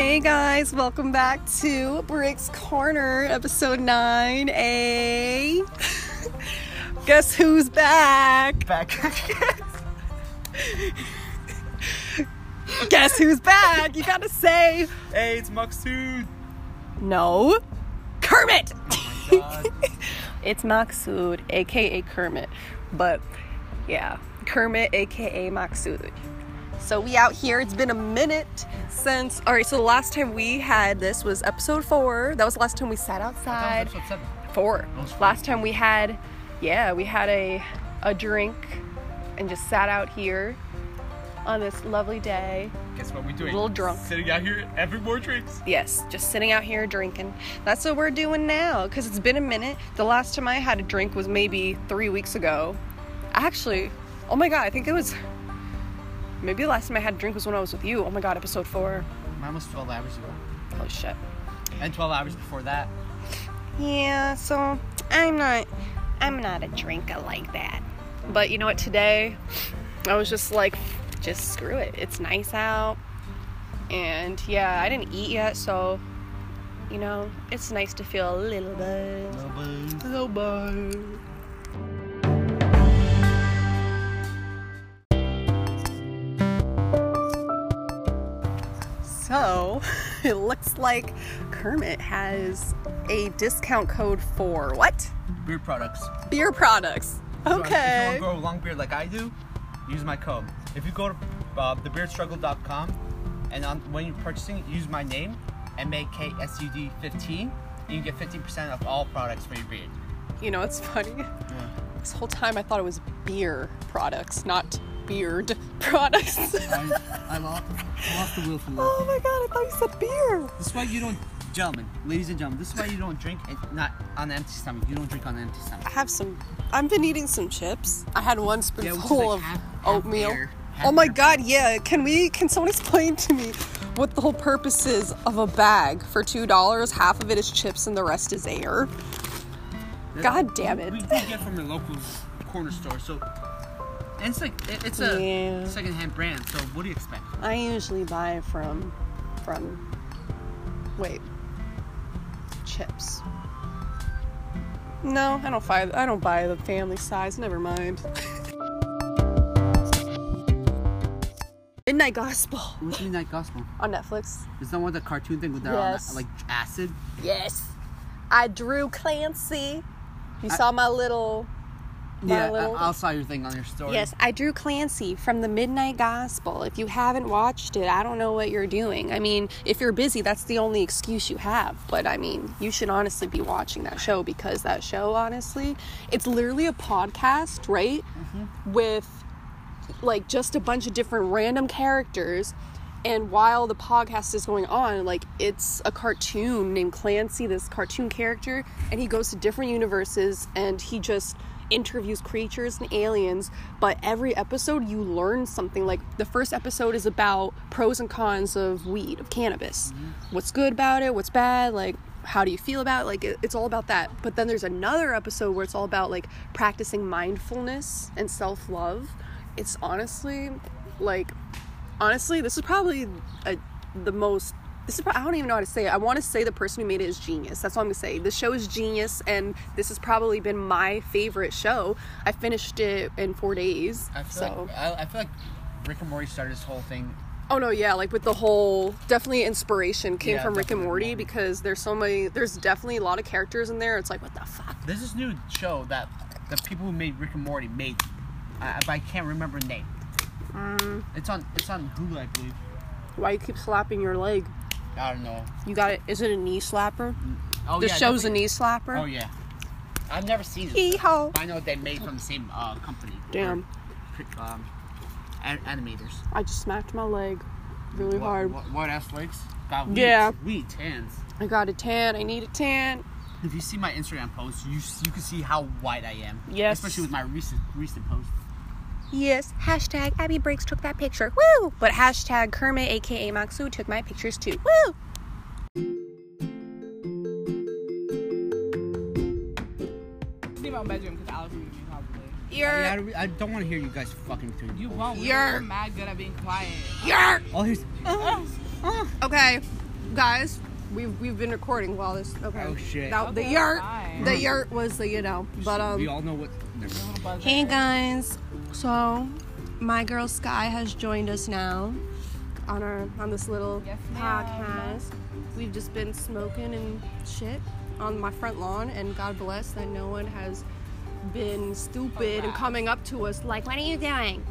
Hey guys, welcome back to Brick's Corner, episode 9A. Eh? Guess who's back? Back. Guess who's back? You gotta say, hey, it's Maksud. no, Kermit! Oh God. it's Maksud, aka Kermit. But yeah, Kermit, aka Maksud. So we out here. It's been a minute since. All right, so the last time we had this was episode four. That was the last time we sat outside. Episode seven. Four. Last time we had, yeah, we had a a drink and just sat out here on this lovely day. Guess what we're doing? A little drunk. Sitting out here, having more drinks. Yes, just sitting out here drinking. That's what we're doing now because it's been a minute. The last time I had a drink was maybe three weeks ago. Actually, oh my god, I think it was. Maybe the last time I had a drink was when I was with you. Oh my god, episode four. Mine was 12 hours ago. Holy shit. And 12 hours before that. Yeah, so I'm not I'm not a drinker like that. But you know what, today I was just like just screw it. It's nice out. And yeah, I didn't eat yet, so you know, it's nice to feel a little buzz. A little buzz. So, it looks like Kermit has a discount code for what? Beer products. Beer products. Okay. If you want to grow a long beard like I do, use my code. If you go to uh, thebeardstruggle.com and on, when you're purchasing, use my name, M-A-K-S-U-D 15, and you get 15% off all products for your beard. You know, it's funny. This whole time I thought it was beer products, not beard products. I, I, lost, lost the will for oh my god, I thought you said beer. This is why you don't, gentlemen, ladies and gentlemen, this is why you don't drink and not on empty stomach. You don't drink on empty stomach. I have some. I've been eating some chips. I had one Yeah, spoonful like of half- half oatmeal. oh my god, yeah. Can we? Can someone explain to me what the whole purpose is of a bag for two dollars? Half of it is chips and the rest is air. God damn it. We, we get from the local corner store, so and it's like it- it's a Yeah. secondhand brand. So what do you expect? I usually buy from from wait chips. No, I don't buy. I don't buy the family size. Never mind. Midnight Gospel What's Midnight Gospel? on Netflix. Is that one the cartoon thing with the uh, Yes. like acid? Yes, I drew Clancy. You I- saw my little. Yeah, little- I, I saw your thing on your story. Yes, I drew Clancy from the Midnight Gospel. If you haven't watched it, I don't know what you're doing. I mean, if you're busy, that's the only excuse you have. But I mean, you should honestly be watching that show because that show, honestly, it's literally a podcast, right? Mm-hmm. With like just a bunch of different random characters. And while the podcast is going on, like it's a cartoon named Clancy, this cartoon character, and he goes to different universes and he just interviews creatures and aliens. But every episode, you learn something. Like the first episode is about pros and cons of weed, of cannabis. Mm-hmm. What's good about it, what's bad, like how do you feel about it? Like it, it's all about that. But then there's another episode where it's all about like practicing mindfulness and self love. It's honestly like honestly, this is probably a, the most. This is. I don't even know how to say it. I want to say the person who made it is genius. That's all I'm gonna say. The show is genius, and this has probably been my favorite show. I finished it in four days. I feel so. like I, I feel like Rick and Morty started this whole thing. Oh no, yeah, like with the whole definitely inspiration came Yeah, from Rick and Morty Morty. because there's so many. There's definitely a lot of characters in there. It's like what the fuck. There's this new show that the people who made Rick and Morty made, I, but I can't remember the name. Mm. It's on it's on Hulu, I believe. Why you keep slapping your leg? I don't know. You got it? Is it a knee slapper? Oh the yeah, show's a knee slapper. Oh yeah. I've never seen it. Hee haw. I know they made from the same uh, company. Damn. Or, Um, an- animators. I just smacked my leg really What, hard. What, what else, Flakes? Got weed, Yeah. Weed tans. I got a tan. I need a tan. If you see my Instagram post, you you can see how white I am. Yes. Especially with my recent recent post. Yes. Hashtag Abby Breaks took that picture. Woo! But hashtag Kermit, aka Maksud, took my pictures too. Woo! in my bedroom because Alex will be probably. You're. Yeah, I don't- I don't want to hear you guys fucking between You won't. You're- We're mad good at being quiet. You're. Oh, here's. Okay. guys, we've we've been recording while this. Okay. Oh, shit. That, the Okay, yurt, fine. the yurt was the you know, but um. we all know what. Never mind. Little buzzer. Hey guys, so my girl Sky has joined us now on our on this little Yes, podcast. We've just been smoking and shit on my front lawn, and God bless that no one has been stupid and coming up to us like, "What are you doing?"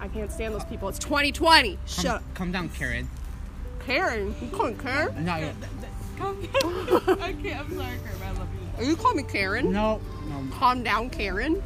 I can't stand those people. It's 2020. Shut Come, up, come down, Karen. Karen. You calling Karen? No, Come okay, I'm sorry, Karen. I love you. Are you calling me Karen? no, no. Calm down, Karen.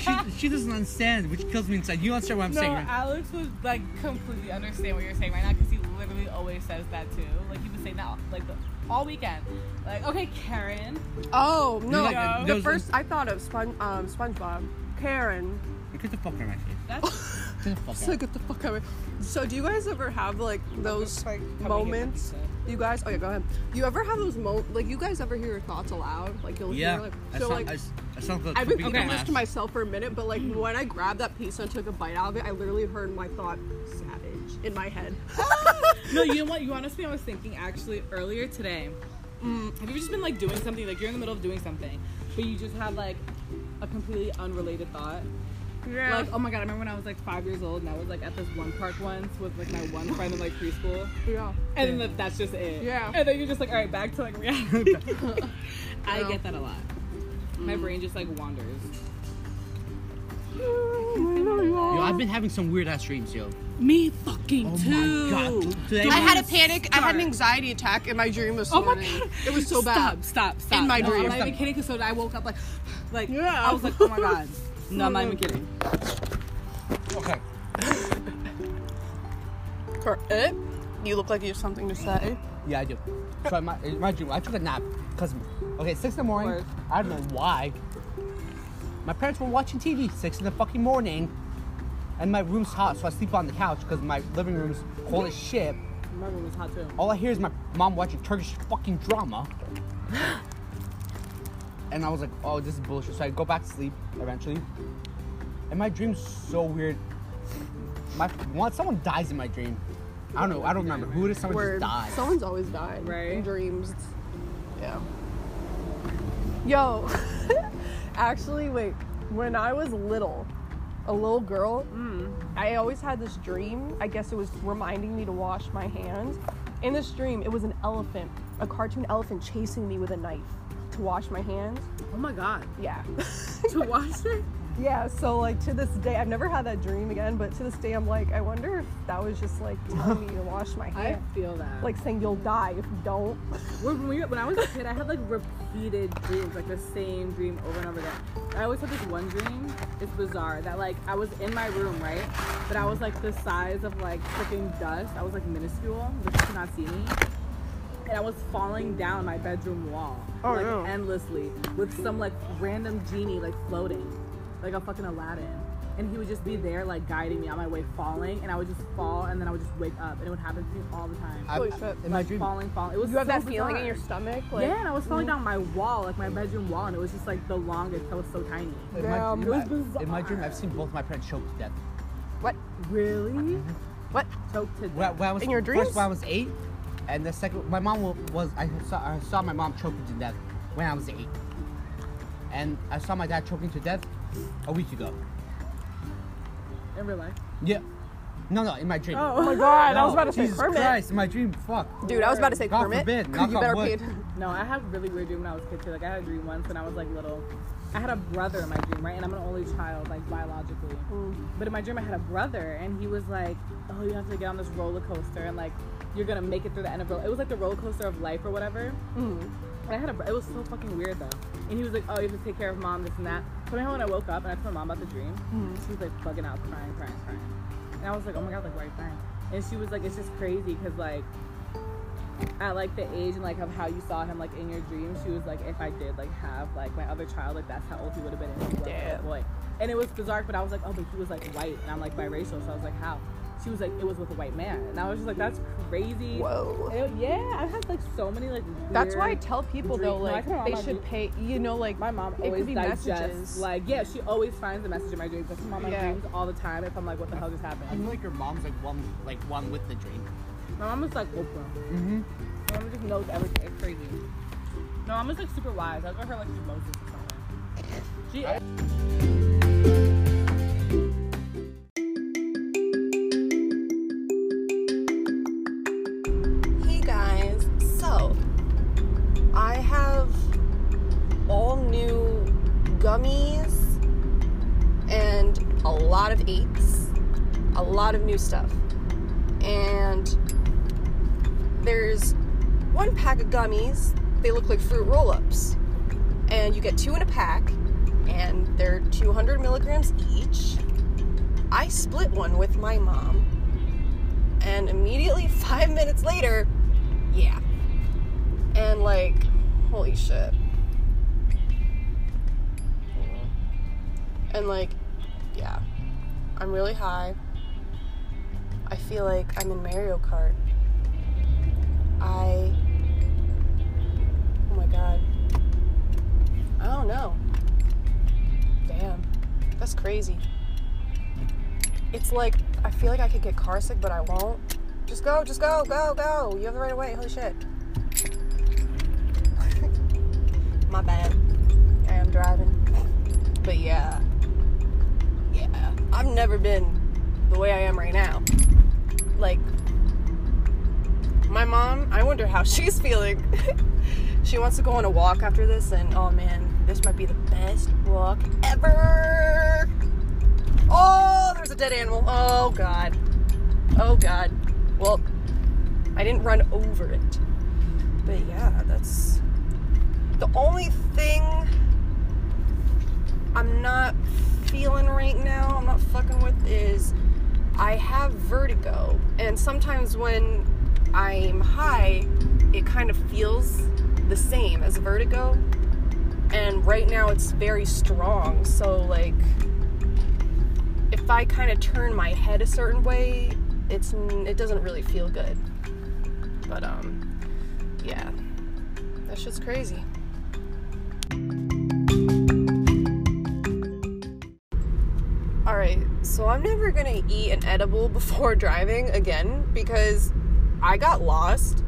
She, she doesn't understand, which kills me inside. You understand what I'm No, saying? right? Alex was like completely understand what you're saying right now because he literally always says that too. Like he was saying that like the, all weekend. Like, okay, Karen. Oh no! like, the those- first I thought of Spon- um, SpongeBob. Karen. Get the fuck out of my face. That's Get the fuck So out. get the fuck out of me. So do you guys ever have like those like coming in moments? You guys, oh yeah, go ahead. You ever have those mo like you guys ever hear your thoughts aloud? Like you'll Yeah. hear like I so sound, like I, I sound like I've been complete keeping this to myself for a minute, but like when I grabbed that pizza and took a bite out of it, I literally heard my thought savage in my head. no, you know what? You honestly, I was thinking actually earlier today. Mm, have you just been like doing something, like you're in the middle of doing something, but you just have like a completely unrelated thought? Yeah. Like, oh my god, I remember when I was like five years old and I was like at this one park once with like my one friend in like preschool. yeah. And then that- that's just it. Yeah. And then you're just like, all right, back to like reality. I get that a lot. My Mm. brain just like wanders. Yo, I've been having some weird ass dreams, yo. Me fucking too. Oh my god. Today I had a panic. I had an anxiety attack in my dream this Oh my god. It was so bad. Stop, stop, stop. In my no, dream. I'm not even kidding because so I woke up like, like, Yeah. I was like, oh my god. No, I'm not even kidding. Okay. Eh? You look like you have something to say. Yeah, I do. So my, my dream, I took a nap because, okay, six in the morning. Word. I don't know why. My parents were watching TV six in the fucking morning, and my room's hot, so I sleep on the couch because my living room's cold as shit. My room is hot too. All I hear is my mom watching Turkish fucking drama. and I was like, oh, this is bullshit. So I go back to sleep eventually. And my dream's so weird. My one someone dies in my dream. I don't know. I don't remember who it is. Someone Word. just died. Someone's always died. Right. In dreams. Yeah. Yo. Actually, wait. When I was little, a little girl, mm. I always had this dream. I guess it was reminding me to wash my hands. In this dream, it was an elephant, a cartoon elephant chasing me with a knife to wash my hands. Oh my god. Yeah. To wash it? yeah, so like to this day, I've never had that dream again, but to this day, I'm like, I wonder if that was just like telling me to wash my hands. I feel that. Like saying you'll die if you don't. when, we, when I was a kid, I had like repeated dreams, like the same dream over and over again. I always had this one dream. It's bizarre that like I was in my room, right? But I was like the size of like freaking dust. I was like minuscule, but you could not see me. And I was falling down my bedroom wall, Oh, like no. endlessly, with some like random genie like floating, like a fucking Aladdin. And he would just be there, like guiding me on my way, falling, and I would just fall, and then I would just wake up, and it would happen to me all the time. I- Holy shit. In my like dream, falling, falling. It was You have so that feeling in your stomach? Like, Yeah, and I was falling mm. down my wall, like my bedroom wall, and it was just like the longest. I was so tiny. in my, Damn, dream, it was I- in my dream, bizarre. I've seen both my parents choked to death. What? Really? Mm-hmm. What? Choked to death. when I was In your first dreams? when I was eight, and the second my mom was I saw I saw my mom choking to death when I was eight, and I saw my dad choking to death a week ago. In real life. Yeah, no, no, in my dream. Oh, oh my god, I was No, about to say Jesus Kermit. Christ, in my dream, fuck. Dude, I was about to say God Kermit. forbid, you knock on better wood. pay. No, I had really weird dream when I was a kid too. Like I had a dream once when I was like little. I had a brother in my dream, right? And I'm an only child, like biologically. Mm. But in my dream, I had a brother, and he was like, "Oh, you have to get on this roller coaster, and like, you're gonna make it through the end of roller." It was like the roller coaster of life or whatever. Mm. And I had a. It was so fucking weird though. And he was like, "Oh, you have to take care of mom, this and that." So anyhow, when I woke up and I told my mom about the dream, she was like bugging out, crying, crying, crying. And I was like, "Oh my god, like why are you crying?" And she was like, "It's just crazy because like." At like the age and like of how you saw him like in your dreams, she was like, if I did like have like my other child, like that's how old he would have been if he was a boy. And it was bizarre, but I was like, oh, but he was like white, and I'm like biracial, so I was like, how? She was like, it was with a white man, and I was just like, that's crazy. Whoa. It- yeah, I've had like so many like. That's why I tell people dream- though, like tell my they should do. pay. You know, like My mom it always could be digests, messages. like yeah, she always finds a message in my dreams. Like, mom, my Yeah. dreams all the time. If I'm like, what the hell just happened? I feel like your mom's like one like one with the dream. My mom is like Oprah. Mm-hmm. My mom just knows everything. It's crazy. No, I'm just like super wise. I got her like she's Moses or something. She a lot of eights, a lot of new stuff. And there's one pack of gummies, they look like fruit roll ups. And you get two in a pack, and they're 200 milligrams each. I split one with my mom and immediately five minutes later, yeah. And like, holy shit. And like, yeah. I'm really high. I feel like I'm in Mario Kart. I. Oh my god. I don't know. Damn. That's crazy. It's like I feel like I could get car sick, but I won't. Just go, just go, go, go. You have the right of way. Holy shit. My bad. I am driving. But yeah. I've never been the way I am right now. Like, my mom, I wonder how she's feeling. she wants to go on a walk after this, and oh man, this might be the best walk ever. Oh, there's a dead animal. Oh god. Oh god. Well, I didn't run over it. But yeah, that's the only thing I'm not feeling right now, I'm not fucking with is I have vertigo. And sometimes when I'm high, it kind of feels the same as vertigo. And right now it's very strong. So like if I kind of turn my head a certain way, it's it doesn't really feel good. But um, yeah, that's just crazy. So I'm never gonna eat an edible before driving again because I got lost.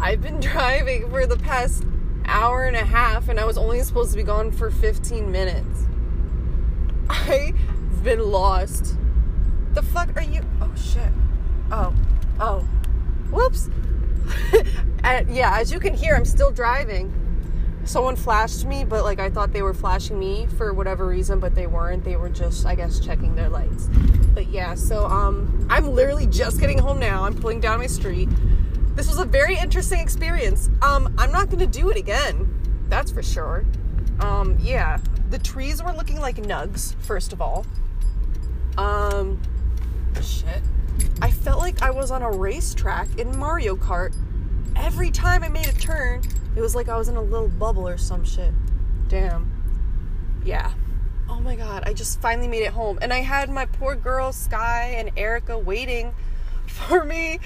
I've been driving for the past hour and a half, and I was only supposed to be gone for 15 minutes. I've been lost. The fuck are you? Oh shit. Oh. Oh. Whoops. yeah, as you can hear, I'm still driving. Someone flashed me, but like I thought they were flashing me for whatever reason, but they weren't. They were just, I guess, checking their lights. But yeah, so um, I'm literally just getting home now. I'm pulling down my street. This was a very interesting experience. Um, I'm not gonna do it again. That's for sure. Um, yeah, the trees were looking like nugs. First of all, um, shit. I felt like I was on a racetrack in Mario Kart. Every time I made a turn, it was like I was in a little bubble or some shit. Damn. Yeah. Oh my god, I just finally made it home. And I had my poor girl Sky and Erica waiting for me.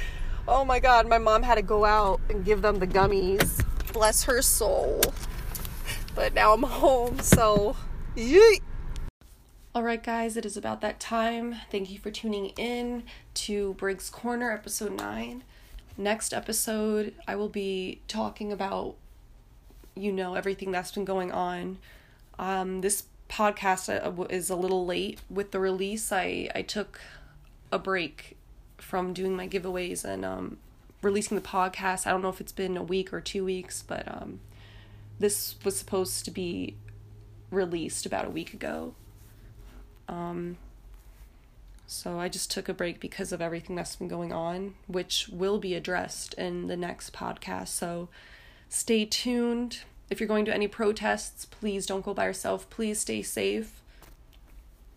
Oh my god, my mom had to go out and give them the gummies. Bless her soul. But now I'm home, so yeet. All right, guys, it is about that time. Thank you for tuning in to Briggs Corner, episode 9. Next episode, I will be talking about, you know, everything that's been going on. Um, this podcast uh, is a little late with the release. I, I took a break from doing my giveaways and um, releasing the podcast. I don't know if it's been a week or two weeks, but um, this was supposed to be released about a week ago. Um, so I just took a break because of everything that's been going on, which will be addressed in the next podcast. So stay tuned. If you're going to any protests, please don't go by yourself. Please stay safe.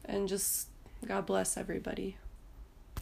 And just God bless everybody.